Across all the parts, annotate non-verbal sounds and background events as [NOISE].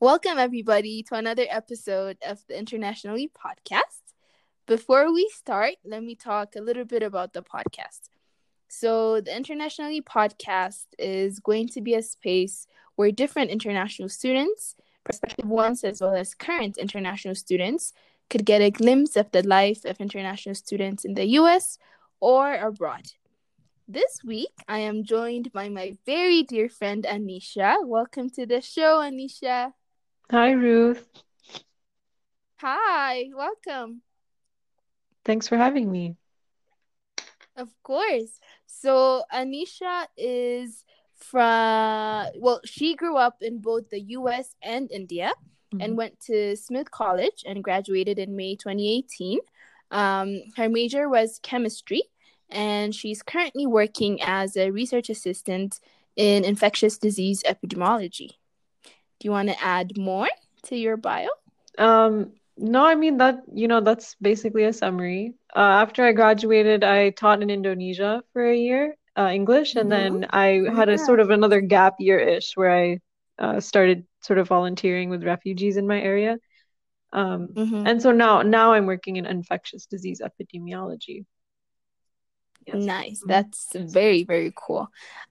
Welcome, everybody, to another episode of the Internationally podcast. Before we start, let me talk a little bit about the podcast. So, the Internationally podcast is going to be a space where different international students, prospective ones, as well as current international students, could get a glimpse of the life of international students in the US or abroad. This week, I am joined by my very dear friend Anisha. Welcome to the show, Anisha. Hi, Ruth. Hi, welcome. Thanks for having me. Of course. So, Anisha is from, well, she grew up in both the US and India mm-hmm. and went to Smith College and graduated in May 2018. Um, her major was chemistry and she's currently working as a research assistant in infectious disease epidemiology. Do you want to add more to your bio? Um, no, I mean that you know that's basically a summary. Uh, after I graduated, I taught in Indonesia for a year, uh, English, and mm-hmm. then I had a sort of another gap year ish where I uh, started sort of volunteering with refugees in my area. Um, mm-hmm. And so now now I'm working in infectious disease epidemiology. Yes. Nice. Mm-hmm. That's very, very cool.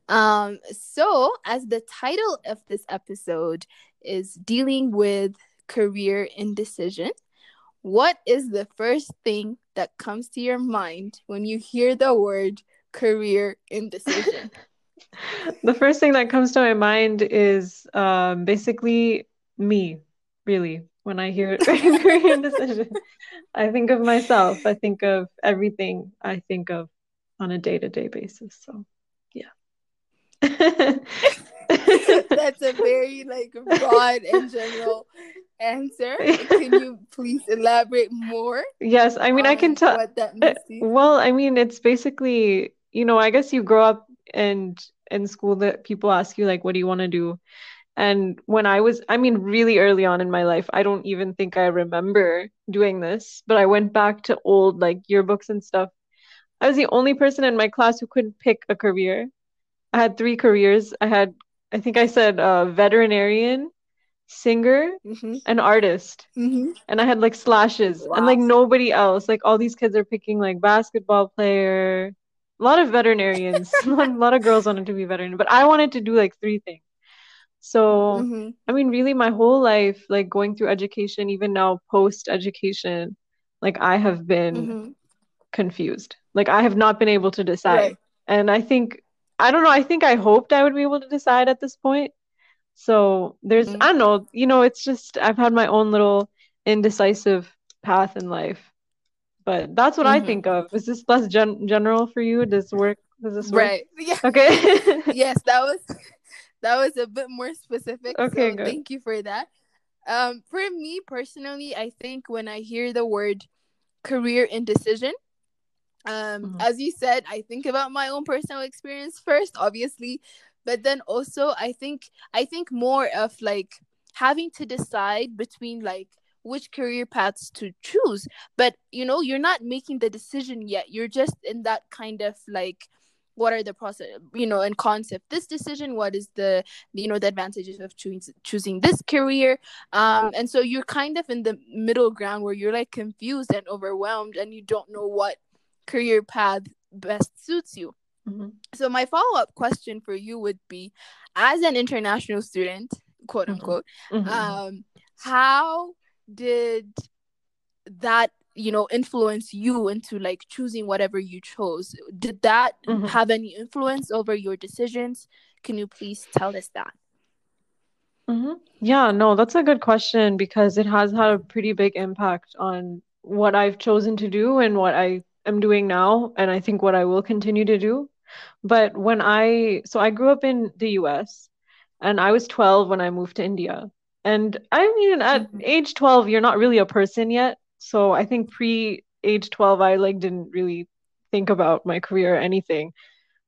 Um, so, as the title of this episode is dealing with career indecision, what is the first thing that comes to your mind when you hear the word career indecision? [LAUGHS] the first thing that comes to my mind is um, basically me, really. When I hear [LAUGHS] career indecision, I think of myself. I think of everything I think of on a day-to-day basis so yeah. [LAUGHS] That's a [LAUGHS] very like broad and general answer. Can you [LAUGHS] please elaborate more yes i mean i can tell what that uh, means well i mean it's basically you know i guess you grow up and in school that people ask you like what do you want to do? And when i was i mean really early on in my life i don't even think i remember doing this but i went back to old like yearbooks and stuff I was the only person in my class who couldn't pick a career. I had three careers. I had, I think I said uh, veterinarian, singer, mm-hmm. and artist. Mm-hmm. And I had like slashes wow. and like nobody else. Like all these kids are picking like basketball player, a lot of veterinarians. [LAUGHS] a lot of girls wanted to be veterinarian, but I wanted to do like three things. So, mm-hmm. I mean, really, my whole life, like going through education, even now post education, like I have been mm-hmm. Confused. Like I have not been able to decide. Right. And I think I don't know, I think I hoped I would be able to decide at this point. So there's mm-hmm. I don't know, you know, it's just I've had my own little indecisive path in life. But that's what mm-hmm. I think of. Is this less gen- general for you? Does work does this work? Right. [LAUGHS] Yeah. Okay. [LAUGHS] yes, that was that was a bit more specific. Okay, so good. thank you for that. Um, for me personally, I think when I hear the word career indecision, um mm-hmm. as you said i think about my own personal experience first obviously but then also i think i think more of like having to decide between like which career paths to choose. But you know you're not making the decision yet. You're just in that kind of like what are the process you know and concept. This decision what is the you know the advantages of choosing choosing this career? Um and so you're kind of in the middle ground where you're like confused and overwhelmed and you don't know what career path best suits you. Mm-hmm. So my follow up question for you would be, as an international student, quote mm-hmm. unquote, mm-hmm. um, how did that you know influence you into like choosing whatever you chose? Did that mm-hmm. have any influence over your decisions? Can you please tell us that? Mm-hmm. Yeah, no, that's a good question because it has had a pretty big impact on what I've chosen to do and what I am doing now and I think what I will continue to do. But when I so I grew up in the US and I was 12 when I moved to India. And I mean at mm-hmm. age 12 you're not really a person yet. So I think pre age 12 I like didn't really think about my career or anything.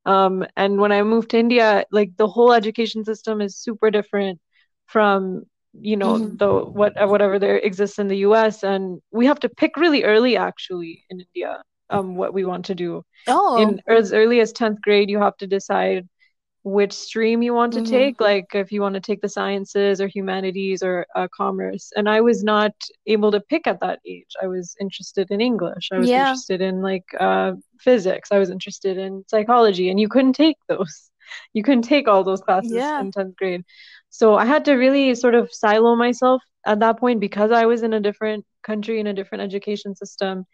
Um, and when I moved to India, like the whole education system is super different from you know mm-hmm. the what whatever there exists in the US and we have to pick really early actually in India um, what we want to do. Oh. In as early as 10th grade, you have to decide which stream you want to mm-hmm. take like if you want to take the sciences or humanities or uh, commerce and i was not able to pick at that age i was interested in english i was yeah. interested in like uh, physics i was interested in psychology and you couldn't take those [LAUGHS] you couldn't take all those classes yeah. in 10th grade so i had to really sort of silo myself at that point because i was in a different country in a different education system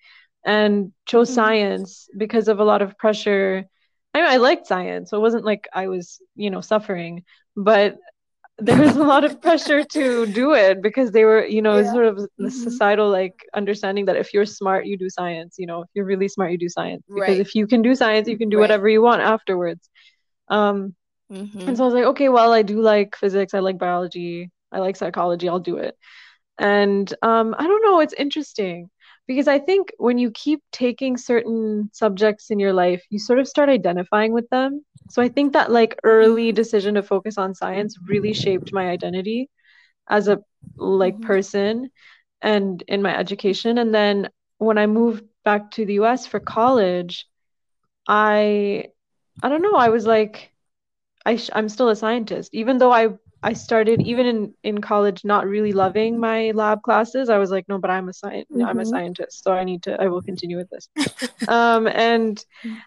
and chose mm-hmm. science because of a lot of pressure I, I liked science, so it wasn't like I was, you know, suffering, but there was a lot of pressure to do it because they were, you know, yeah. sort of the mm-hmm. societal like understanding that if you're smart, you do science. You know, if you're really smart, you do science. Because right. if you can do science, you can do right. whatever you want afterwards. Um, mm-hmm. and so I was like, okay, well, I do like physics, I like biology, I like psychology, I'll do it. And um, I don't know, it's interesting because I think when you keep taking certain subjects in your life, you sort of start identifying with them. So I think that like early decision to focus on science really shaped my identity as a like mm-hmm. person and in my education. And then when I moved back to the US for college, I I don't know, I was like I sh- I'm still a scientist even though I I started even in in college not really loving my lab classes. I was like, no, but I'm a science mm-hmm. I'm a mm-hmm. scientist, so I need to I will continue with this. [LAUGHS] um, and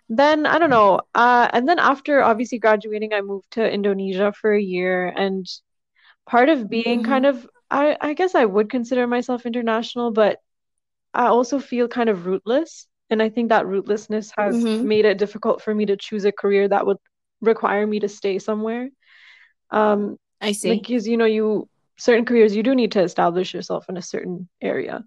then I don't know. Uh, and then after obviously graduating, I moved to Indonesia for a year, and part of being mm-hmm. kind of I I guess I would consider myself international, but I also feel kind of rootless. And I think that rootlessness has mm-hmm. made it difficult for me to choose a career that would require me to stay somewhere. Um, I see. Because you know, you certain careers you do need to establish yourself in a certain area.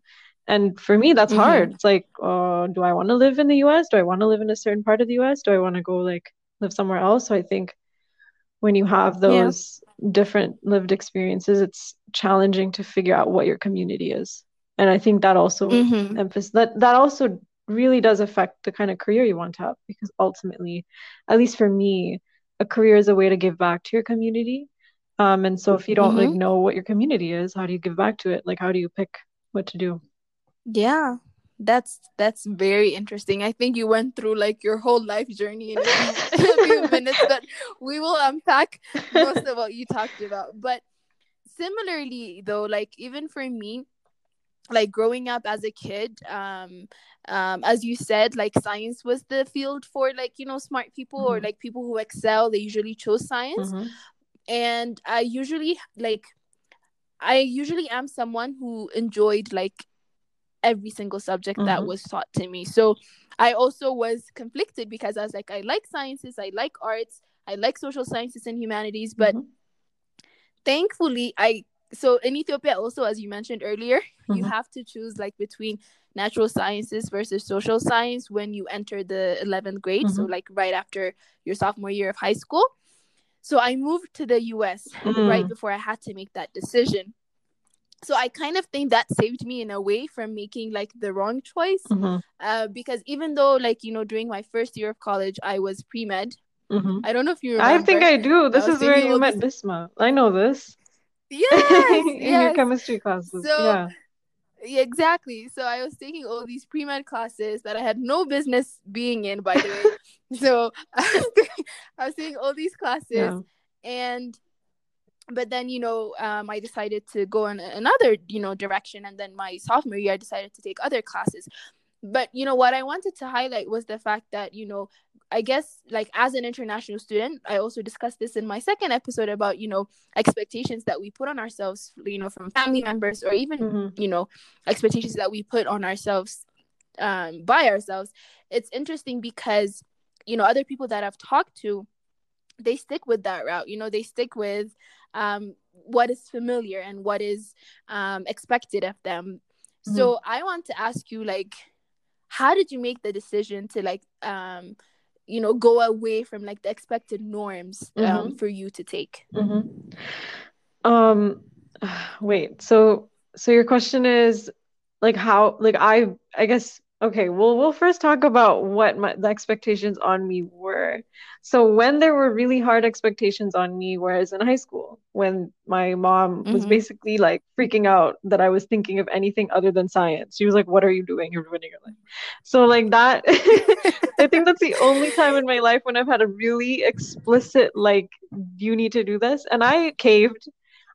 And for me, that's mm-hmm. hard. It's like, uh, do I want to live in the US? Do I want to live in a certain part of the US? Do I want to go like live somewhere else? So I think when you have those yeah. different lived experiences, it's challenging to figure out what your community is. And I think that also mm-hmm. emphasis that that also really does affect the kind of career you want to have because ultimately, at least for me, a career is a way to give back to your community um, and so if you don't mm-hmm. like know what your community is, how do you give back to it? Like how do you pick what to do? Yeah. That's that's very interesting. I think you went through like your whole life journey [LAUGHS] [LAUGHS] in a few, minutes, but we will unpack most of what you talked about. But similarly though, like even for me, like growing up as a kid, um, um as you said like science was the field for like you know smart people mm-hmm. or like people who excel they usually chose science mm-hmm and i usually like i usually am someone who enjoyed like every single subject mm-hmm. that was taught to me so i also was conflicted because i was like i like sciences i like arts i like social sciences and humanities but mm-hmm. thankfully i so in ethiopia also as you mentioned earlier mm-hmm. you have to choose like between natural sciences versus social science when you enter the 11th grade so mm-hmm. like right after your sophomore year of high school so I moved to the US mm. right before I had to make that decision. So I kind of think that saved me in a way from making like the wrong choice. Mm-hmm. Uh, because even though like, you know, during my first year of college, I was pre-med. Mm-hmm. I don't know if you remember. I think I do. This I is where you met this... Bisma. I know this. [LAUGHS] Yes, in yes. your chemistry classes. So, yeah exactly. So I was taking all these pre med classes that I had no business being in, by the way. [LAUGHS] so [LAUGHS] I was, taking, I was taking all these classes, yeah. and but then you know um, I decided to go in another you know direction, and then my sophomore year I decided to take other classes. But you know what I wanted to highlight was the fact that you know I guess like as an international student, I also discussed this in my second episode about, you know, expectations that we put on ourselves, you know, from family members or even, mm-hmm. you know, expectations that we put on ourselves um by ourselves. It's interesting because, you know, other people that I've talked to, they stick with that route. You know, they stick with um what is familiar and what is um expected of them. Mm-hmm. So I want to ask you like how did you make the decision to like um you know go away from like the expected norms um, mm-hmm. for you to take mm-hmm. um [SIGHS] wait so so your question is like how like i i guess Okay, well, we'll first talk about what my, the expectations on me were. So when there were really hard expectations on me, whereas in high school, when my mom mm-hmm. was basically like freaking out that I was thinking of anything other than science. She was like, "What are you doing? You're ruining your life." So like that, [LAUGHS] I think that's the only time in my life when I've had a really explicit like, "You need to do this," and I caved.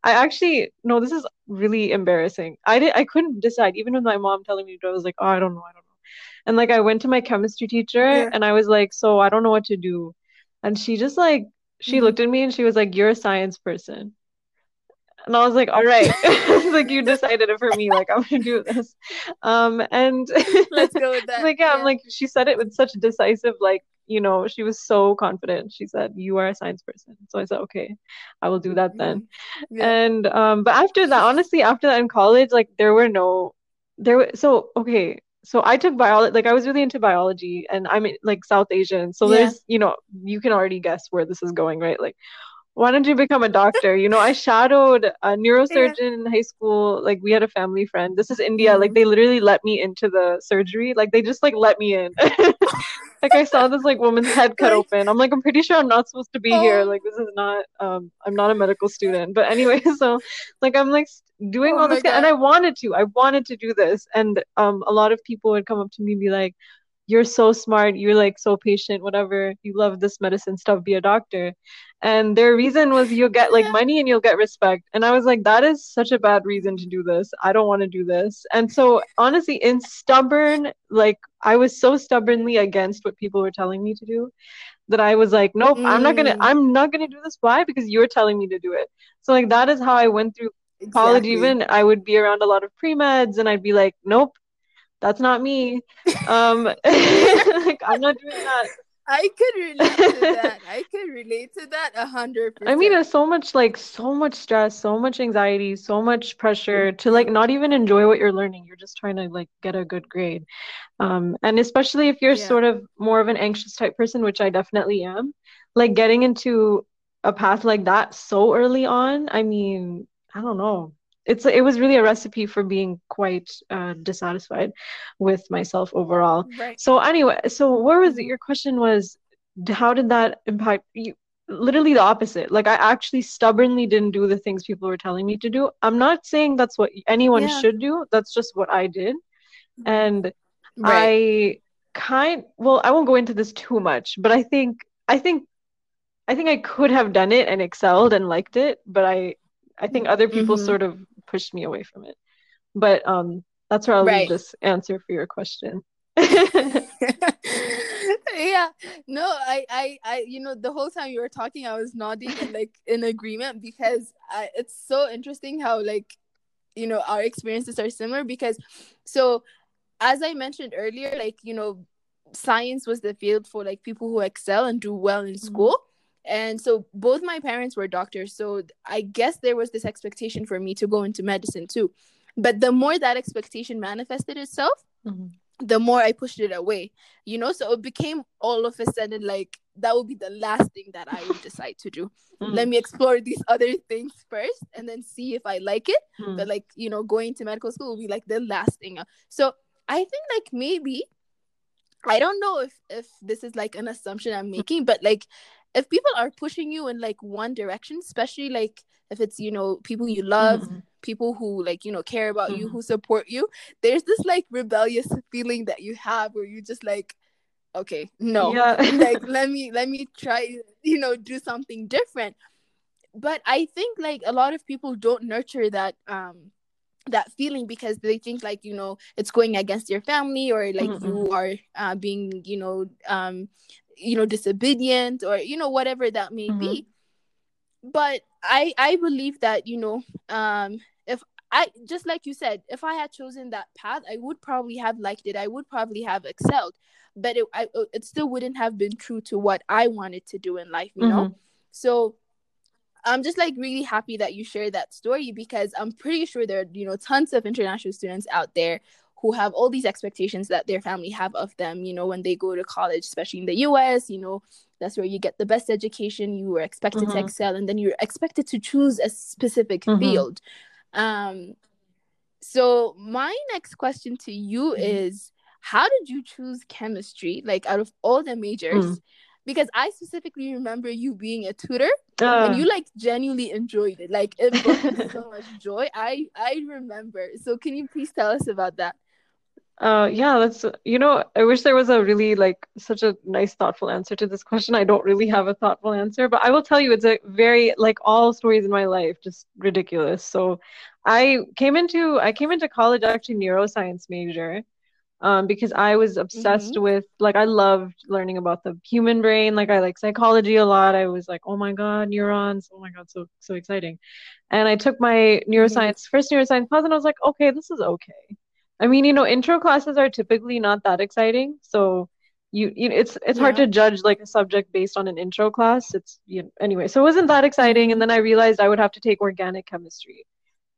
I actually no, this is really embarrassing. I did I couldn't decide even with my mom telling me to. I was like, "Oh, I don't know, I don't know." And like I went to my chemistry teacher yeah. and I was like, so I don't know what to do. And she just like she mm-hmm. looked at me and she was like, You're a science person. And I was like, all right. [LAUGHS] [LAUGHS] like you decided it for me. Like I'm gonna do this. Um and let's go with [LAUGHS] that. like yeah, yeah, I'm like she said it with such decisive, like, you know, she was so confident. She said, You are a science person. So I said, Okay, I will do that then. Mm-hmm. Yeah. And um, but after that, honestly, after that in college, like there were no there were so okay so I took biology, like I was really into biology and I'm like South Asian. So yeah. there's, you know, you can already guess where this is going, right? Like, why don't you become a doctor? You know, I [LAUGHS] shadowed a neurosurgeon yeah. in high school. Like we had a family friend. This is India. Mm-hmm. Like they literally let me into the surgery. Like they just like let me in. [LAUGHS] like I saw this like woman's head cut open. I'm like, I'm pretty sure I'm not supposed to be oh. here. Like this is not um I'm not a medical student. But anyway, [LAUGHS] so like I'm like doing oh all this and I wanted to. I wanted to do this. And um a lot of people would come up to me and be like, You're so smart, you're like so patient, whatever, you love this medicine stuff, be a doctor. And their reason was you'll get like money and you'll get respect. And I was like, that is such a bad reason to do this. I don't want to do this. And so honestly, in stubborn, like I was so stubbornly against what people were telling me to do that I was like, nope, mm. I'm not gonna, mm. I'm not gonna do this. Why? Because you're telling me to do it. So like that is how I went through exactly. college. Even I would be around a lot of pre meds, and I'd be like, nope, that's not me. [LAUGHS] um, [LAUGHS] like I'm not doing that. I could relate to that. I [LAUGHS] could relate to that a hundred percent. I mean, it's so much like so much stress, so much anxiety, so much pressure to like not even enjoy what you're learning. You're just trying to like get a good grade. Um, and especially if you're yeah. sort of more of an anxious type person, which I definitely am, like getting into a path like that so early on, I mean, I don't know it's it was really a recipe for being quite uh, dissatisfied with myself overall. Right. So anyway, so where was it? Your question was, how did that impact you? Literally the opposite. Like I actually stubbornly didn't do the things people were telling me to do. I'm not saying that's what anyone yeah. should do. That's just what I did, mm-hmm. and right. I kind well I won't go into this too much, but I think I think I think I could have done it and excelled and liked it, but I I think other people mm-hmm. sort of pushed me away from it. But um, that's where I'll right. leave this answer for your question. [LAUGHS] yeah no I, I i you know the whole time you were talking i was nodding and like in agreement because I, it's so interesting how like you know our experiences are similar because so as i mentioned earlier like you know science was the field for like people who excel and do well in mm-hmm. school and so both my parents were doctors. So I guess there was this expectation for me to go into medicine too. But the more that expectation manifested itself, mm-hmm. the more I pushed it away, you know? So it became all of a sudden like that would be the last thing that I would [LAUGHS] decide to do. Mm-hmm. Let me explore these other things first and then see if I like it. Mm-hmm. But like, you know, going to medical school will be like the last thing. So I think like maybe I don't know if if this is like an assumption I'm [LAUGHS] making, but like if people are pushing you in like one direction especially like if it's you know people you love mm-hmm. people who like you know care about mm-hmm. you who support you there's this like rebellious feeling that you have where you just like okay no yeah. [LAUGHS] like [LAUGHS] let me let me try you know do something different but i think like a lot of people don't nurture that um that feeling because they think like you know it's going against your family or like mm-hmm. you are uh, being you know um you know disobedient or you know whatever that may mm-hmm. be but i i believe that you know um if i just like you said if i had chosen that path i would probably have liked it i would probably have excelled but it I, it still wouldn't have been true to what i wanted to do in life you mm-hmm. know so I'm just like really happy that you shared that story because I'm pretty sure there are, you know, tons of international students out there who have all these expectations that their family have of them, you know, when they go to college, especially in the US, you know, that's where you get the best education, you were expected mm-hmm. to excel, and then you're expected to choose a specific mm-hmm. field. Um, so my next question to you mm-hmm. is how did you choose chemistry like out of all the majors mm. because i specifically remember you being a tutor uh. and you like genuinely enjoyed it like it brought [LAUGHS] so much joy i i remember so can you please tell us about that uh, yeah, that's, you know, I wish there was a really like such a nice, thoughtful answer to this question. I don't really have a thoughtful answer, but I will tell you it's a very, like all stories in my life, just ridiculous. So I came into, I came into college actually neuroscience major um, because I was obsessed mm-hmm. with, like, I loved learning about the human brain. Like, I like psychology a lot. I was like, oh my God, neurons. Oh my God, so, so exciting. And I took my mm-hmm. neuroscience, mm-hmm. first neuroscience class, and I was like, okay, this is okay I mean, you know, intro classes are typically not that exciting, so you, you it's it's yeah. hard to judge like a subject based on an intro class. It's you know, anyway, so it wasn't that exciting, and then I realized I would have to take organic chemistry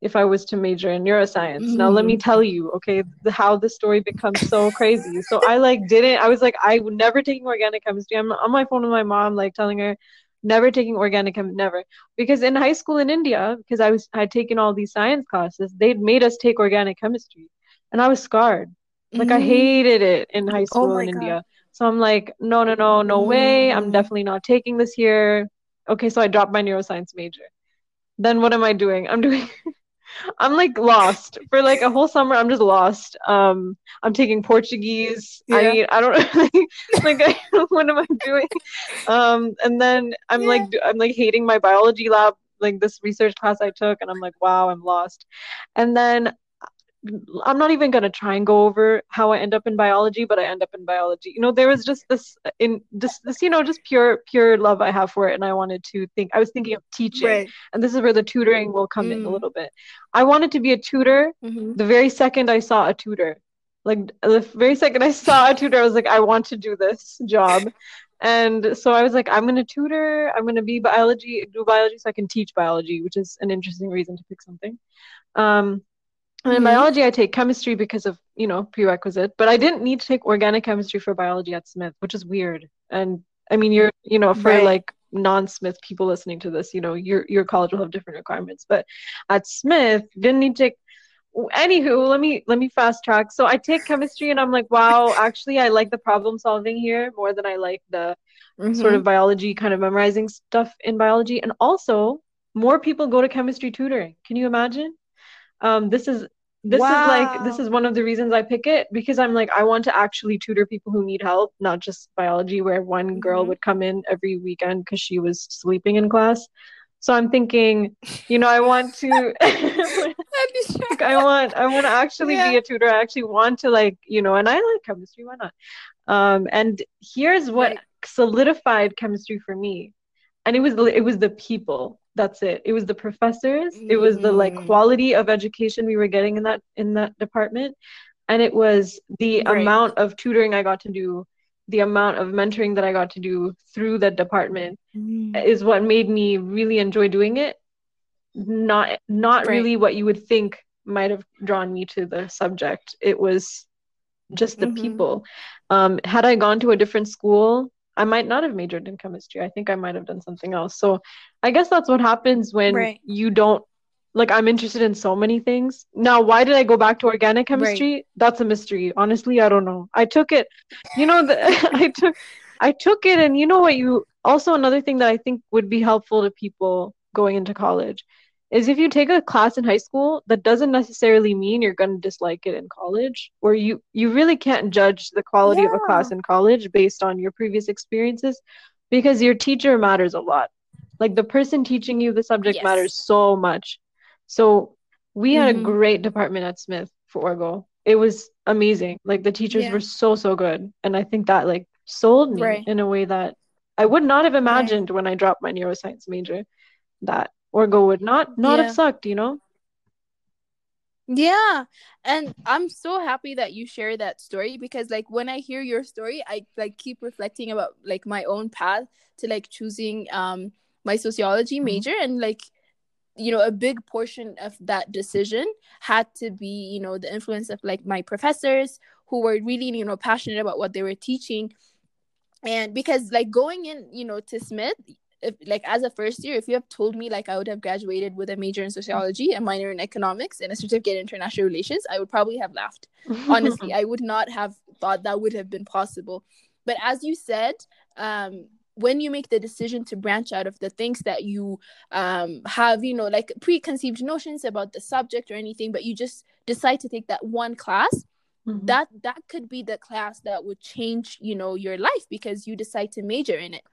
if I was to major in neuroscience. Mm-hmm. Now let me mm-hmm. tell you, okay, the, how the story becomes so crazy. So I like didn't. I was like, I would never taking organic chemistry. I'm on my phone with my mom, like telling her never taking organic chem never because in high school in india because i was I had taken all these science classes they'd made us take organic chemistry and I was scarred. Like mm-hmm. I hated it in high oh school oh in God. India. So I'm like, no, no, no, no mm-hmm. way. I'm definitely not taking this here. Okay, so I dropped my neuroscience major. Then what am I doing? I'm [LAUGHS] doing I'm like lost for like a whole summer. I'm just lost. Um, I'm taking Portuguese. Yeah. I I don't [LAUGHS] like, like I, [LAUGHS] what am I doing? Um, and then I'm yeah. like I'm like hating my biology lab, like this research class I took, and I'm like, wow, I'm lost. And then I'm not even gonna try and go over how I end up in biology, but I end up in biology. You know, there was just this in this this you know just pure pure love I have for it, and I wanted to think. I was thinking of teaching, right. and this is where the tutoring will come mm. in a mm. little bit. I wanted to be a tutor. Mm-hmm. The very second I saw a tutor, like the very second I saw a tutor, I was like, I want to do this job. And so I was like, I'm gonna tutor. I'm gonna be biology, do biology, so I can teach biology, which is an interesting reason to pick something. Um, and in mm-hmm. biology, I take chemistry because of, you know, prerequisite, but I didn't need to take organic chemistry for biology at Smith, which is weird. And I mean, you're, you know, for right. like non-Smith people listening to this, you know, your your college will have different requirements. But at Smith, didn't need to take anywho, let me let me fast track. So I take chemistry and I'm like, wow, actually I like the problem solving here more than I like the mm-hmm. sort of biology kind of memorizing stuff in biology. And also more people go to chemistry tutoring. Can you imagine? um, this is this wow. is like this is one of the reasons I pick it because I'm like I want to actually tutor people who need help, not just biology where one mm-hmm. girl would come in every weekend because she was sleeping in class. So I'm thinking, you know, I want to [LAUGHS] [LAUGHS] I want I want to actually yeah. be a tutor. I actually want to like, you know, and I like chemistry, why not? Um and here's what right. solidified chemistry for me. And it was it was the people that's it it was the professors it was the like mm. quality of education we were getting in that in that department and it was the right. amount of tutoring i got to do the amount of mentoring that i got to do through that department mm-hmm. is what made me really enjoy doing it not not right. really what you would think might have drawn me to the subject it was just the mm-hmm. people um had i gone to a different school I might not have majored in chemistry. I think I might have done something else. So I guess that's what happens when right. you don't like I'm interested in so many things. Now, why did I go back to organic chemistry? Right. That's a mystery. Honestly, I don't know. I took it, you know, the, [LAUGHS] I took I took it and you know what you also another thing that I think would be helpful to people going into college is if you take a class in high school that doesn't necessarily mean you're going to dislike it in college or you you really can't judge the quality yeah. of a class in college based on your previous experiences because your teacher matters a lot like the person teaching you the subject yes. matters so much so we mm-hmm. had a mm-hmm. great department at smith for orgo it was amazing like the teachers yeah. were so so good and i think that like sold me right. in a way that i would not have imagined right. when i dropped my neuroscience major that Orgo would not not yeah. have sucked, you know. Yeah, and I'm so happy that you share that story because like when I hear your story, I like keep reflecting about like my own path to like choosing um my sociology mm-hmm. major and like you know a big portion of that decision had to be you know the influence of like my professors who were really you know passionate about what they were teaching and because like going in you know to smith if like as a first year, if you have told me like I would have graduated with a major in sociology, a minor in economics, and a certificate in international relations, I would probably have laughed. [LAUGHS] Honestly, I would not have thought that would have been possible. But as you said, um, when you make the decision to branch out of the things that you um, have, you know, like preconceived notions about the subject or anything, but you just decide to take that one class, mm-hmm. that that could be the class that would change, you know, your life because you decide to major in it.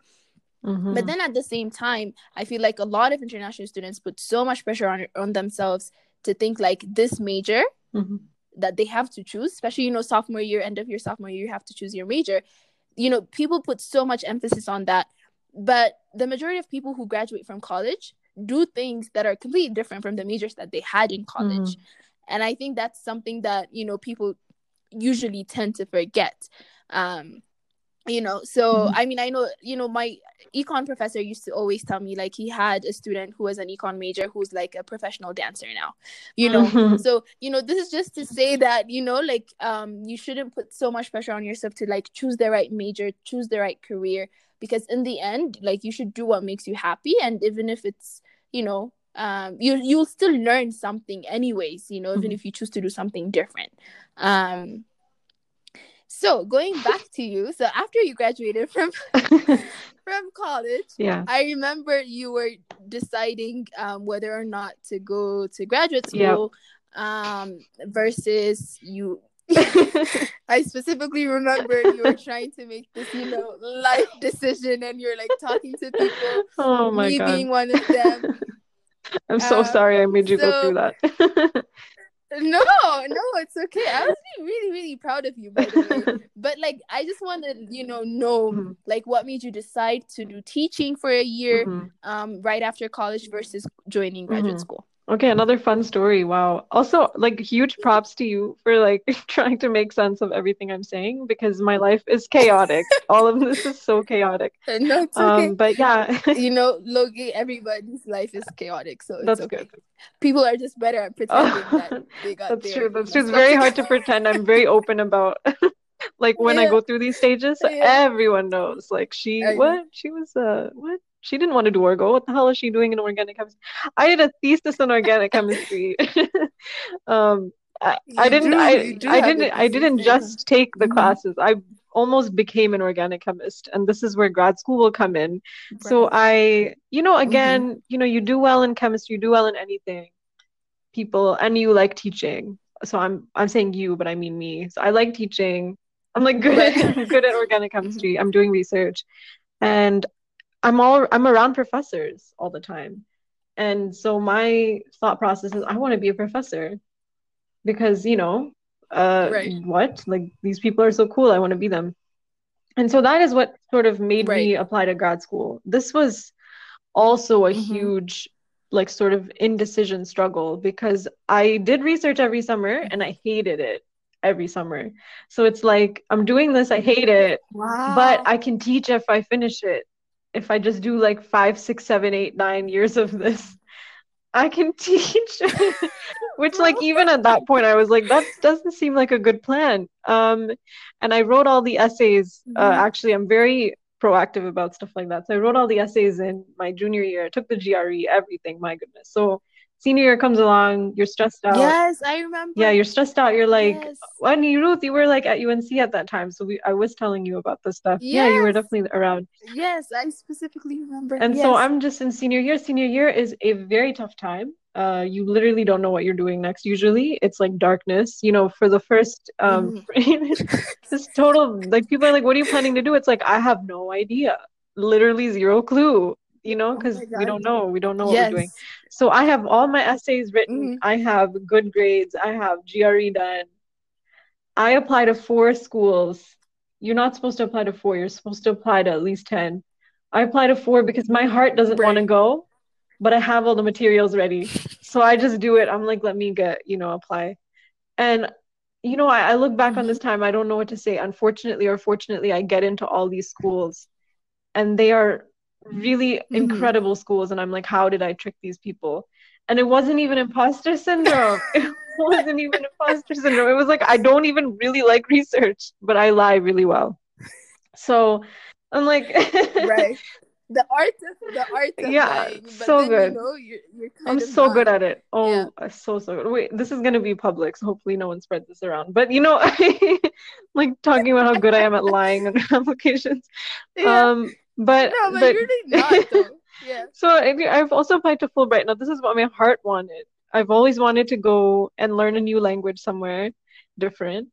Mm-hmm. But then at the same time, I feel like a lot of international students put so much pressure on on themselves to think like this major mm-hmm. that they have to choose, especially you know sophomore year, end of your sophomore year, you have to choose your major you know people put so much emphasis on that but the majority of people who graduate from college do things that are completely different from the majors that they had in college mm. and i think that's something that you know people usually tend to forget um you know so mm-hmm. i mean i know you know my econ professor used to always tell me like he had a student who was an econ major who's like a professional dancer now you know mm-hmm. so you know this is just to say that you know like um you shouldn't put so much pressure on yourself to like choose the right major choose the right career because in the end like you should do what makes you happy and even if it's you know um you you'll still learn something anyways you know even mm-hmm. if you choose to do something different um so going back to you, so after you graduated from [LAUGHS] [LAUGHS] from college, yeah, I remember you were deciding um, whether or not to go to graduate school, yep. um, versus you. [LAUGHS] I specifically remember you were trying to make this, you know, life decision, and you're like talking to people. Oh my me god, being one of them. I'm so um, sorry I made you so, go through that. No, no, it's okay. I was really, really proud of you, by the way. [LAUGHS] but like, I just want to, you know, know mm-hmm. like what made you decide to do teaching for a year, mm-hmm. um, right after college versus joining graduate mm-hmm. school. Okay, another fun story. Wow. Also, like huge props to you for like [LAUGHS] trying to make sense of everything I'm saying because my life is chaotic. [LAUGHS] All of this is so chaotic. [LAUGHS] No, it's okay. Um, but yeah. you know, Logie, everybody's life is chaotic, so it's That's okay. Good. People are just better at pretending oh, that they got That's true. That's true. It's very hard to pretend. I'm very open about like when yeah. I go through these stages, yeah. everyone knows. Like she what? She was uh what? She didn't want to do orgo. What the hell is she doing in organic chemistry? I did a thesis in organic chemistry. [LAUGHS] um, I, I didn't. Do, I, I didn't. I didn't just take the mm-hmm. classes. I almost became an organic chemist, and this is where grad school will come in. Right. So I, you know, again, mm-hmm. you know, you do well in chemistry, you do well in anything, people, and you like teaching. So I'm I'm saying you, but I mean me. So I like teaching. I'm like good at, [LAUGHS] good at organic chemistry. I'm doing research, and I'm all I'm around professors all the time. And so my thought process is I want to be a professor because, you know, uh right. what? Like these people are so cool. I want to be them. And so that is what sort of made right. me apply to grad school. This was also a mm-hmm. huge like sort of indecision struggle because I did research every summer and I hated it every summer. So it's like I'm doing this, I hate it, wow. but I can teach if I finish it if I just do like five, six, seven, eight, nine years of this, I can [LAUGHS] teach. Which, like, even at that point, I was like, that doesn't seem like a good plan. Um, and I wrote all the essays. Uh, mm-hmm. actually, I'm very proactive about stuff like that. So I wrote all the essays in my junior year. I took the GRE, everything. My goodness. So senior year comes along, you're stressed out. Yes, I remember. Yeah, you're stressed out. You're like, yes. well, Ruth, you were like at UNC at that time, so we I was telling you about this stuff. Yes. Yeah, you were definitely around. Yes, I specifically remember. And yes. so I'm just in senior year. Senior year is a very tough time. Uh, you literally don't know what you're doing next. Usually, it's like darkness. You know, for the first um, [LAUGHS] mm. this total like people are like, "What are you planning to do?" It's like I have no idea. Literally zero clue you know, because oh we don't know. We don't know yes. what we're doing. So I have all my essays written. Mm-hmm. I have good grades. I have GRE done. I apply to four schools. You're not supposed to apply to four. You're supposed to apply to at least 10. I apply to four because my heart doesn't right. want to go, but I have all the materials ready. So I just do it. I'm like, let me get, you know, apply. And, you know, I, I look back on this time, I don't know what to say. Unfortunately or fortunately, I get into all these schools and they are really mm-hmm. incredible schools and i'm like how did i trick these people? And it wasn't even imposter syndrome. [LAUGHS] It wasn't even imposter syndrome. It was like i don't even really like research but i lie really well. So i'm like right. [LAUGHS] The art of the art of yeah lying, so good you know, you're, you're i'm so good at it. Oh yeah. so so good. Wait this is going to be public so hopefully no one spreads this around. But you know [LAUGHS] like talking about how good i am at lying on applications. Yeah. um but no but, but you're [LAUGHS] not though. yeah so i've also applied to fulbright now this is what my heart wanted i've always wanted to go and learn a new language somewhere different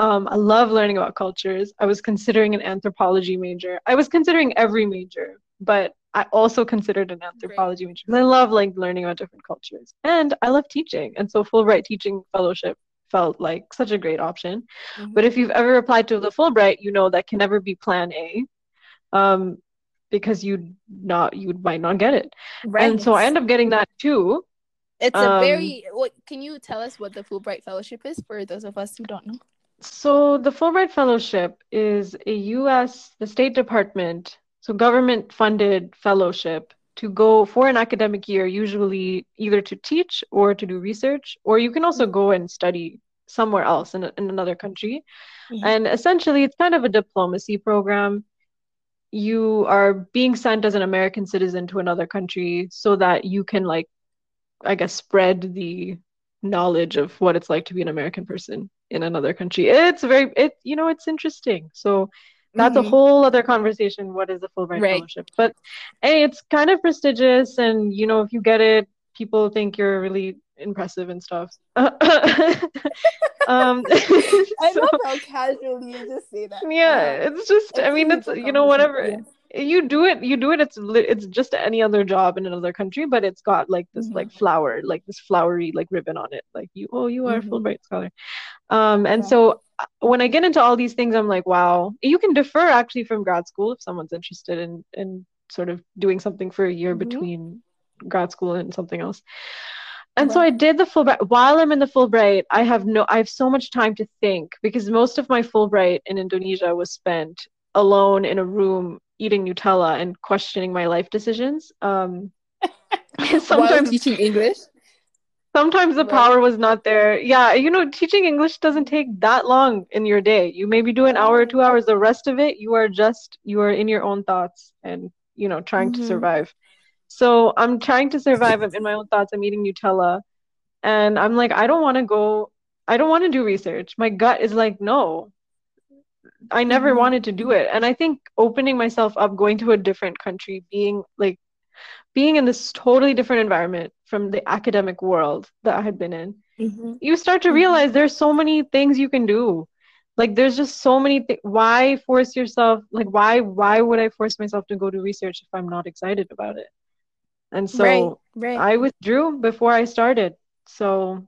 um, I love learning about cultures. I was considering an anthropology major. I was considering every major, but I also considered an anthropology Great. major. Because I love like learning about different cultures, and I love teaching. And so Fulbright teaching fellowship felt like such a great option. Mm-hmm. But if you've ever applied to the Fulbright, you know that can never be Plan A, um, because you not you might not get it. Right. And so I end up getting that too. It's a um, very. What can you tell us what the Fulbright fellowship is for those of us who don't know? So the Fulbright Fellowship is a U.S. the State Department, so government-funded fellowship to go for an academic year, usually either to teach or to do research, or you can also go and study somewhere else in, in another country. Mm-hmm. And essentially, it's kind of a diplomacy program. You are being sent as an American citizen to another country so that you can, like, I guess, spread the knowledge of what it's like to be an American person in another country. It's very it you know it's interesting. So that's mm-hmm. a whole other conversation. What is a Fulbright right. fellowship? But hey, it's kind of prestigious, and you know if you get it, people think you're really impressive and stuff. [LAUGHS] um, [LAUGHS] I so, love how casually you just say that. Yeah, um, it's just. I mean, it's you know whatever. Yeah you do it you do it it's it's just any other job in another country but it's got like this mm-hmm. like flower like this flowery like ribbon on it like you oh you are mm-hmm. a fulbright scholar um and yeah. so uh, when i get into all these things i'm like wow you can defer actually from grad school if someone's interested in in sort of doing something for a year mm-hmm. between grad school and something else and so I did the Fulbright. While I'm in the Fulbright, I have no, I have so much time to think because most of my Fulbright in Indonesia was spent alone in a room eating Nutella and questioning my life decisions. Um, [LAUGHS] [LAUGHS] sometimes teaching English. Sometimes the power was not there. Yeah, you know, teaching English doesn't take that long in your day. You maybe do an hour or two hours. The rest of it, you are just you are in your own thoughts and you know trying mm-hmm. to survive. So I'm trying to survive in my own thoughts. I'm eating Nutella, and I'm like, I don't want to go. I don't want to do research. My gut is like, no, I never mm-hmm. wanted to do it. And I think opening myself up, going to a different country, being like being in this totally different environment from the academic world that I had been in, mm-hmm. you start to mm-hmm. realize there's so many things you can do. Like there's just so many things. Why force yourself? Like why why would I force myself to go to research if I'm not excited about it? And so right, right. I withdrew before I started. So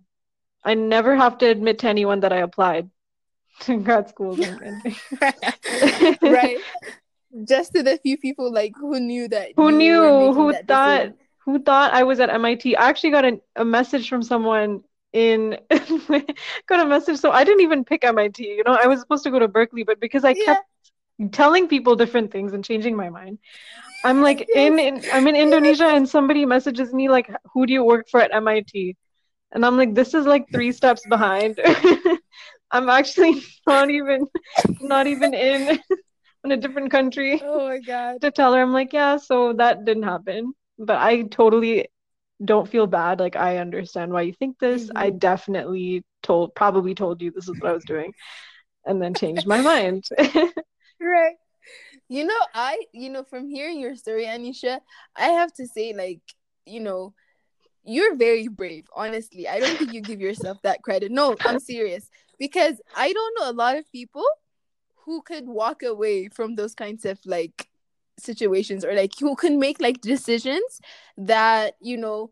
I never have to admit to anyone that I applied [LAUGHS] to grad school. [LAUGHS] right. Just to the few people like who knew that. Who knew? Who thought? Decision. Who thought I was at MIT? I actually got a, a message from someone in [LAUGHS] got a message. So I didn't even pick MIT. You know, I was supposed to go to Berkeley, but because I yeah. kept telling people different things and changing my mind. I'm like [LAUGHS] in, in I'm in Indonesia and somebody messages me like, "Who do you work for at MIT?" And I'm like, "This is like three steps behind." [LAUGHS] I'm actually [LAUGHS] not even not even in in a different country. Oh my god. To tell her I'm like, yeah, so that didn't happen. But I totally don't feel bad. Like I understand why you think this. Mm-hmm. I definitely told probably told you this is what I was doing and then changed my mind. right. You know, I you know, from hearing your story, Anisha, I have to say, like, you know, you're very brave, honestly. I don't think you give yourself that credit. No, I'm serious because I don't know a lot of people who could walk away from those kinds of like situations or like who can make like decisions that you know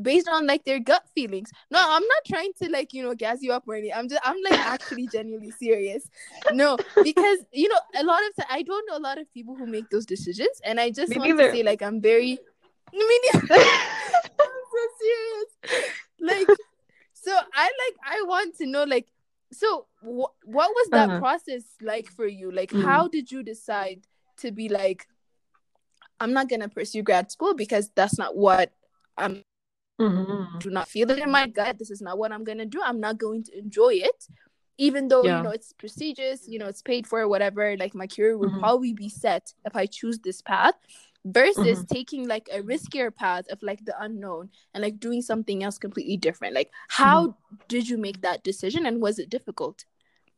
based on like their gut feelings. No, I'm not trying to like you know gas you up or anything. I'm just I'm like actually genuinely serious. No, because you know a lot of time I don't know a lot of people who make those decisions, and I just want to say like I'm very. [LAUGHS] I'm so serious. Like, so I like I want to know like so wh- what was that uh-huh. process like for you like mm-hmm. how did you decide to be like i'm not gonna pursue grad school because that's not what i'm mm-hmm. do not feel it in my gut this is not what i'm gonna do i'm not going to enjoy it even though yeah. you know it's prestigious you know it's paid for whatever like my career will mm-hmm. probably be set if i choose this path versus mm-hmm. taking like a riskier path of like the unknown and like doing something else completely different like how mm-hmm. did you make that decision and was it difficult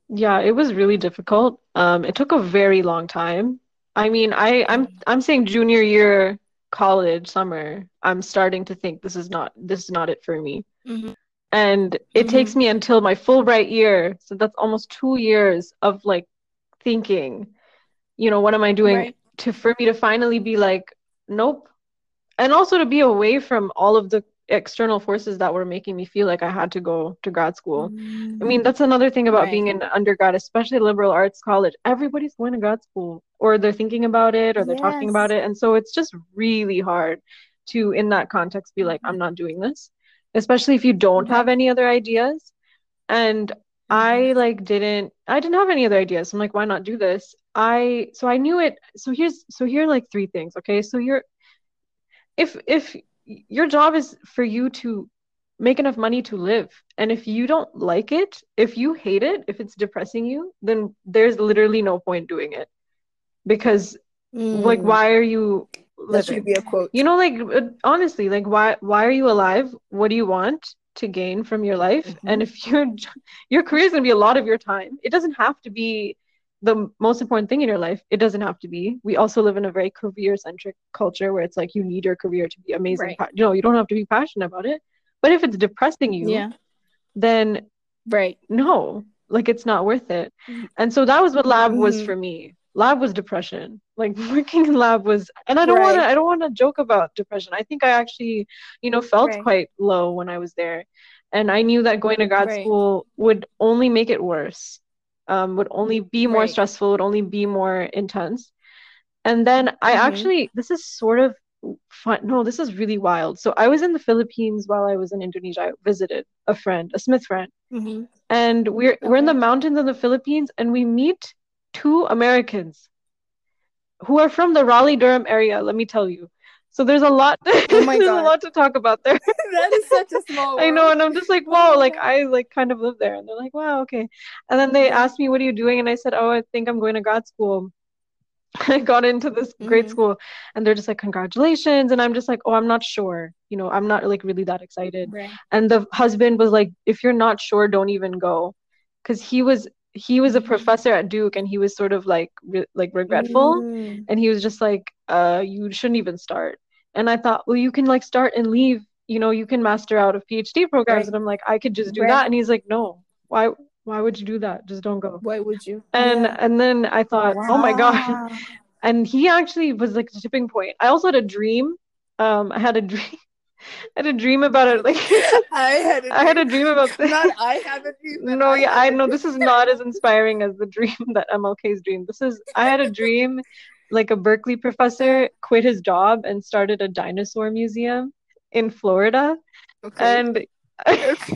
yeah it was really difficult um it took a very long time i mean i i'm mm-hmm. i'm saying junior year college summer i'm starting to think this is not this is not it for me mm-hmm. and it mm-hmm. takes me until my fulbright year so that's almost two years of like thinking you know what am i doing right. to for me to finally be like nope and also to be away from all of the external forces that were making me feel like I had to go to grad school. Mm-hmm. I mean, that's another thing about right. being in undergrad, especially liberal arts college. Everybody's going to grad school or they're thinking about it or they're yes. talking about it. And so it's just really hard to, in that context, be like, I'm mm-hmm. not doing this, especially if you don't have any other ideas. And I mm-hmm. like didn't, I didn't have any other ideas. I'm like, why not do this? I, so I knew it. So here's, so here are like three things. Okay. So you're, if, if your job is for you to make enough money to live. And if you don't like it, if you hate it, if it's depressing you, then there's literally no point doing it. Because mm. like why are you living? That should be a quote. You know like uh, honestly, like why why are you alive? What do you want to gain from your life? Mm-hmm. And if [LAUGHS] your your career is going to be a lot of your time, it doesn't have to be the most important thing in your life. It doesn't have to be. We also live in a very career centric culture where it's like you need your career to be amazing. Right. You know, you don't have to be passionate about it. But if it's depressing you, yeah. then right. No, like it's not worth it. Mm-hmm. And so that was what lab was mm-hmm. for me. Lab was depression. Like [LAUGHS] working in lab was and I don't right. want to I don't want to joke about depression. I think I actually, you know, felt right. quite low when I was there. And I knew that going to grad school would only make it worse um, would only be more right. stressful, would only be more intense. And then I mm-hmm. actually, this is sort of fun. No, this is really wild. So I was in the Philippines while I was in Indonesia. I visited a friend, a Smith friend, mm-hmm. and we're okay. we're in the mountains in the Philippines, and we meet two Americans who are from the Raleigh Durham area. Let me tell you. So there's a lot. [LAUGHS] Oh my there's God. a lot to talk about there. [LAUGHS] that is such a small. World. I know, and I'm just like, wow, like I like kind of live there, and they're like, wow, okay. And then they asked me, what are you doing? And I said, oh, I think I'm going to grad school. [LAUGHS] I got into this great mm-hmm. school, and they're just like, congratulations. And I'm just like, oh, I'm not sure. You know, I'm not like really that excited. Right. And the husband was like, if you're not sure, don't even go, because he was he was a mm-hmm. professor at Duke and he was sort of like re- like regretful mm. and he was just like uh you shouldn't even start and I thought, well, you can like start and leave. You know, you can master out of PhD programs. Right. And I'm like, I could just do right. that. And he's like, no, why? Why would you do that? Just don't go. Why would you? And yeah. and then I thought, wow. oh my god. [LAUGHS] And he actually was like the tipping point. I also had a dream. Um, I had a dream. [LAUGHS] I had a dream about it. Like [LAUGHS] I had, a I had a dream about this. Not I have a dream. No, I yeah, I know this is not as inspiring as the dream that MLK's dream. This is I had a dream like a Berkeley professor quit his job and started a dinosaur museum in Florida. Okay. And [LAUGHS] that's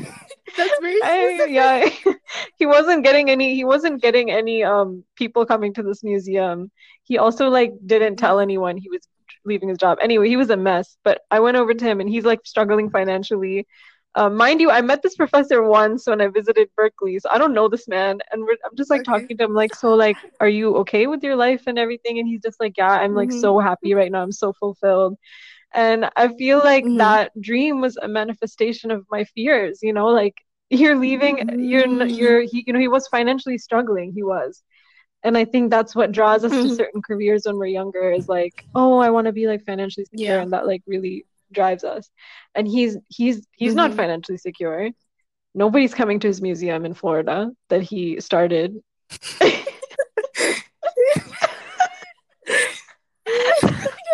very [LAUGHS] I, yeah [LAUGHS] he wasn't getting any he wasn't getting any um people coming to this museum. He also like didn't tell anyone he was leaving his job. Anyway he was a mess but i went over to him and he's like struggling financially uh, mind you, I met this professor once when I visited Berkeley, so I don't know this man, and I'm just like okay. talking to him, like, so, like, are you okay with your life and everything? And he's just like, yeah, I'm like mm-hmm. so happy right now. I'm so fulfilled, and I feel like mm-hmm. that dream was a manifestation of my fears. You know, like you're leaving, mm-hmm. you're, you're, he, you know, he was financially struggling. He was, and I think that's what draws us to mm-hmm. certain careers when we're younger. Is like, oh, I want to be like financially secure, yeah. and that like really drives us. And he's he's he's mm-hmm. not financially secure. Nobody's coming to his museum in florida that he started.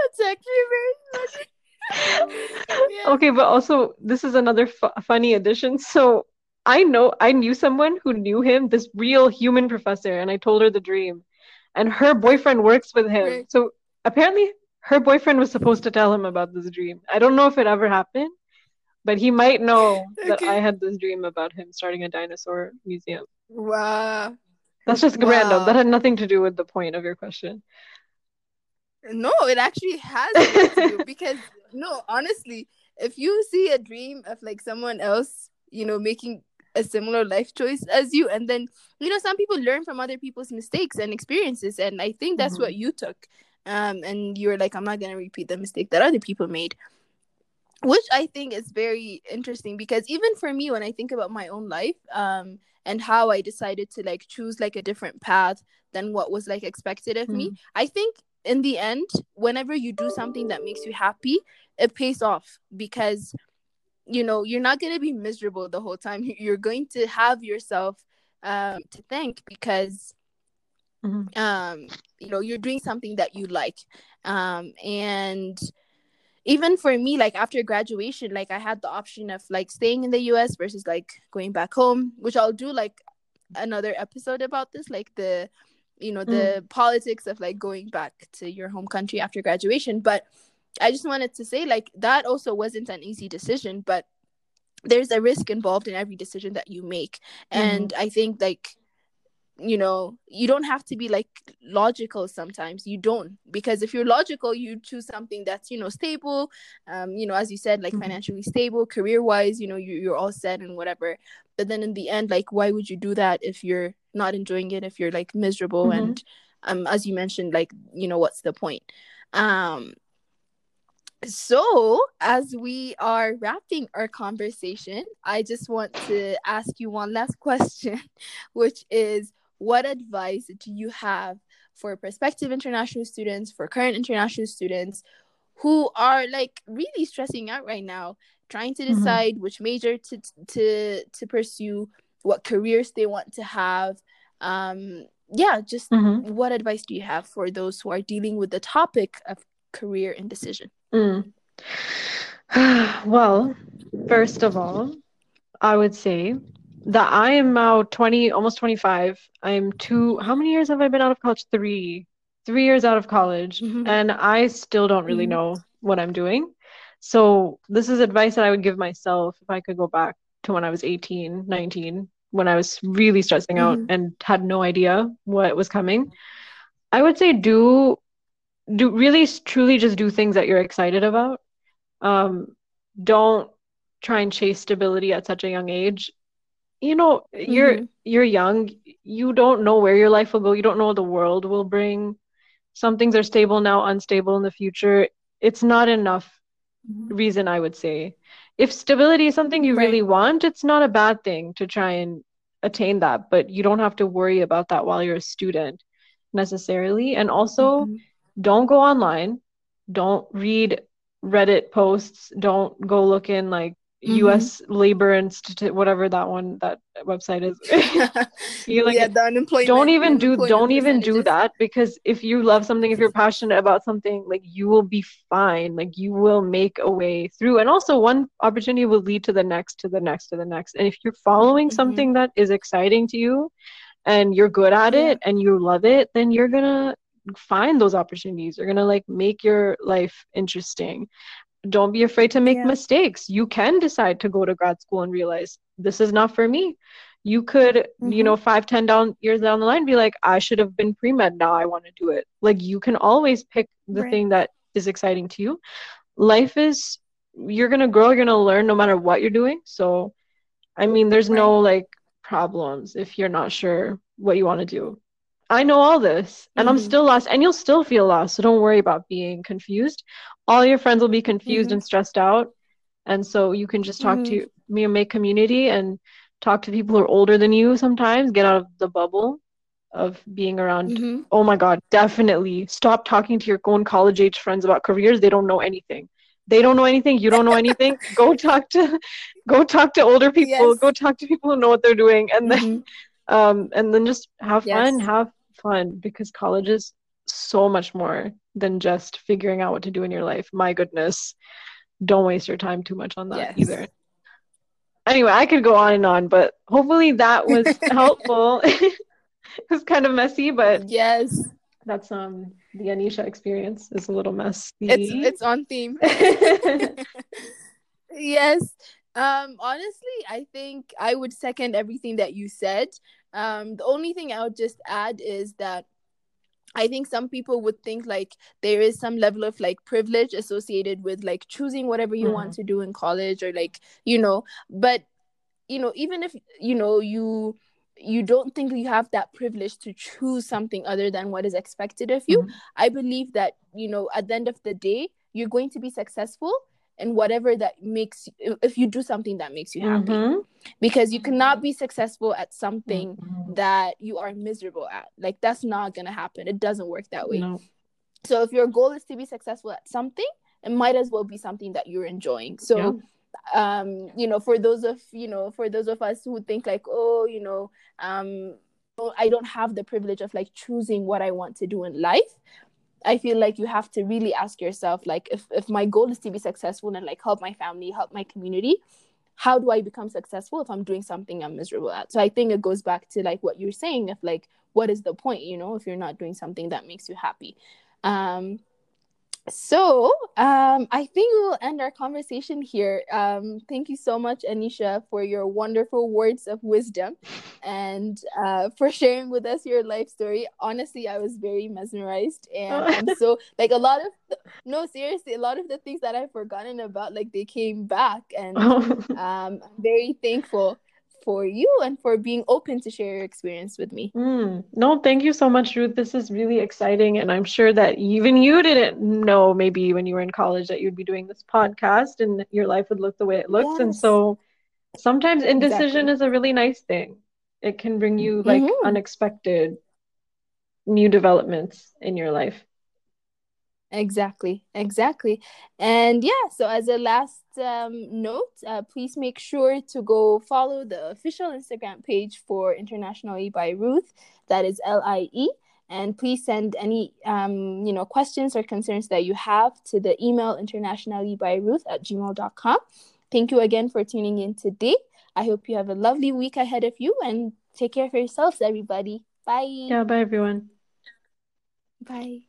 That's actually very funny okay but also this is another fu- funny addition. So i know i knew someone who knew him this real human professor and i told her the dream. And her boyfriend works with him. Right. so apparently her boyfriend was supposed to tell him about this dream. I don't know if it ever happened, but he might know [LAUGHS] okay. that I had this dream about him starting a dinosaur museum. Wow. That's just wow. random. That had nothing to do with the point of your question. No, it actually has [LAUGHS] because no, honestly, if you see a dream of like someone else, you know, making a similar life choice as you, and then you know, some people learn from other people's mistakes and experiences, and I think that's mm-hmm. what you took um, and you're like, I'm not gonna repeat the mistake that other people made which I think is very interesting because even for me, when I think about my own life, um, and how I decided to like choose like a different path than what was like expected of mm. me, I think in the end, whenever you do something that makes you happy, it pays off because you know you're not gonna be miserable the whole time. [LAUGHS] You're going to have yourself um to thank because mm-hmm. um you know you're doing something that you like um and even for me like after graduation like i had the option of like staying in the us versus like going back home which i'll do like another episode about this like the you know the mm. politics of like going back to your home country after graduation but i just wanted to say like that also wasn't an easy decision but there's a risk involved in every decision that you make mm. and i think like you know you don't have to be like logical sometimes you don't because if you're logical you choose something that's you know stable um you know as you said like mm-hmm. financially stable career wise you know you, you're all set and whatever but then in the end like why would you do that if you're not enjoying it if you're like miserable mm-hmm. and um as you mentioned like you know what's the point um so, as we are wrapping our conversation, I just want to ask you one last [LAUGHS] question, which is what advice do you have for prospective international students, for current international students who are like really stressing out right now, trying to mm-hmm. decide mm-hmm. which major to to to pursue, what careers they want to have. Um, yeah, just mm-hmm. what advice do you have for those who are dealing with the topic of career indecision? Mm. [SIGHS] well, first of all, I would say that I am now 20, almost 25. I'm two, how many years have I been out of college? Three, three years out of college. Mm-hmm. And I still don't really mm-hmm. know what I'm doing. So this is advice that I would give myself if I could go back to when I was 18, 19, when I was really stressing mm-hmm. out and had no idea what was coming. I would say do do really truly just do things that you're excited about. Um, don't try and chase stability at such a young age you know mm-hmm. you're you're young you don't know where your life will go you don't know what the world will bring some things are stable now unstable in the future it's not enough mm-hmm. reason i would say if stability is something you right. really want it's not a bad thing to try and attain that but you don't have to worry about that while you're a student necessarily and also mm-hmm. don't go online don't read reddit posts don't go look in like mm-hmm. U.S. labor institute, whatever that one that website is. [LAUGHS] [LAUGHS] you like yeah, the unemployment. Don't even do don't even do that because if you love something, if you're passionate about something, like you will be fine. Like you will make a way through, and also one opportunity will lead to the next, to the next, to the next. And if you're following mm-hmm. something that is exciting to you, and you're good at yeah. it, and you love it, then you're gonna find those opportunities you're gonna like make your life interesting don't be afraid to make yeah. mistakes you can decide to go to grad school and realize this is not for me you could mm-hmm. you know five ten down years down the line be like i should have been pre-med now i want to do it like you can always pick the right. thing that is exciting to you life is you're gonna grow you're gonna learn no matter what you're doing so i mean there's right. no like problems if you're not sure what you want to do I know all this and mm-hmm. I'm still lost and you'll still feel lost. So don't worry about being confused. All your friends will be confused mm-hmm. and stressed out. And so you can just talk mm-hmm. to me and make community and talk to people who are older than you sometimes, get out of the bubble of being around. Mm-hmm. Oh my God, definitely stop talking to your own college age friends about careers. They don't know anything. They don't know anything. You don't know anything. [LAUGHS] go talk to, go talk to older people. Yes. Go talk to people who know what they're doing, and then, mm-hmm. um, and then just have yes. fun. Have fun because college is so much more than just figuring out what to do in your life. My goodness, don't waste your time too much on that yes. either. Anyway, I could go on and on, but hopefully that was [LAUGHS] helpful. [LAUGHS] it was kind of messy, but yes, that's um the Anisha experience is a little messy. It's it's on theme. [LAUGHS] yes. Um honestly, I think I would second everything that you said. Um, the only thing I would just add is that I think some people would think like there is some level of like privilege associated with like choosing whatever you mm-hmm. want to do in college or like, you know, but you know, even if you know you you don't think you have that privilege to choose something other than what is expected of you. Mm-hmm. I believe that, you know, at the end of the day, you're going to be successful in whatever that makes if you do something that makes you happy mm-hmm. because you cannot be successful at something mm-hmm. that you are miserable at like that's not gonna happen it doesn't work that way no. so if your goal is to be successful at something it might as well be something that you're enjoying so yeah um you know for those of you know for those of us who think like oh you know um i don't have the privilege of like choosing what i want to do in life i feel like you have to really ask yourself like if if my goal is to be successful and like help my family help my community how do i become successful if i'm doing something i'm miserable at? So i think it goes back to like what you're saying if like what is the point you know if you're not doing something that makes you happy. Um so um, I think we'll end our conversation here. Um, thank you so much, Anisha, for your wonderful words of wisdom and uh, [LAUGHS] for sharing with us your life story. Honestly, I was very mesmerized, and I'm so like a lot of no, seriously, a lot of the things that I've forgotten about, like they came back, and [LAUGHS] um, I'm very thankful for you and for being open to share your experience with me. Mm. No, thank you so much, Ruth. This is really exciting. And I'm sure that even you didn't know, maybe when you were in college, that you'd be doing this podcast and your life would look the way it looks. Yes. And so sometimes indecision exactly. is a really nice thing, it can bring you like mm-hmm. unexpected new developments in your life. Exactly, exactly. And yeah, so as a last um, note, uh, please make sure to go follow the official Instagram page for Internationally by Ruth. That is L I E. And please send any um, you know questions or concerns that you have to the email internationally by Ruth at gmail.com. Thank you again for tuning in today. I hope you have a lovely week ahead of you and take care of yourselves, everybody. Bye. Yeah, bye everyone. Bye.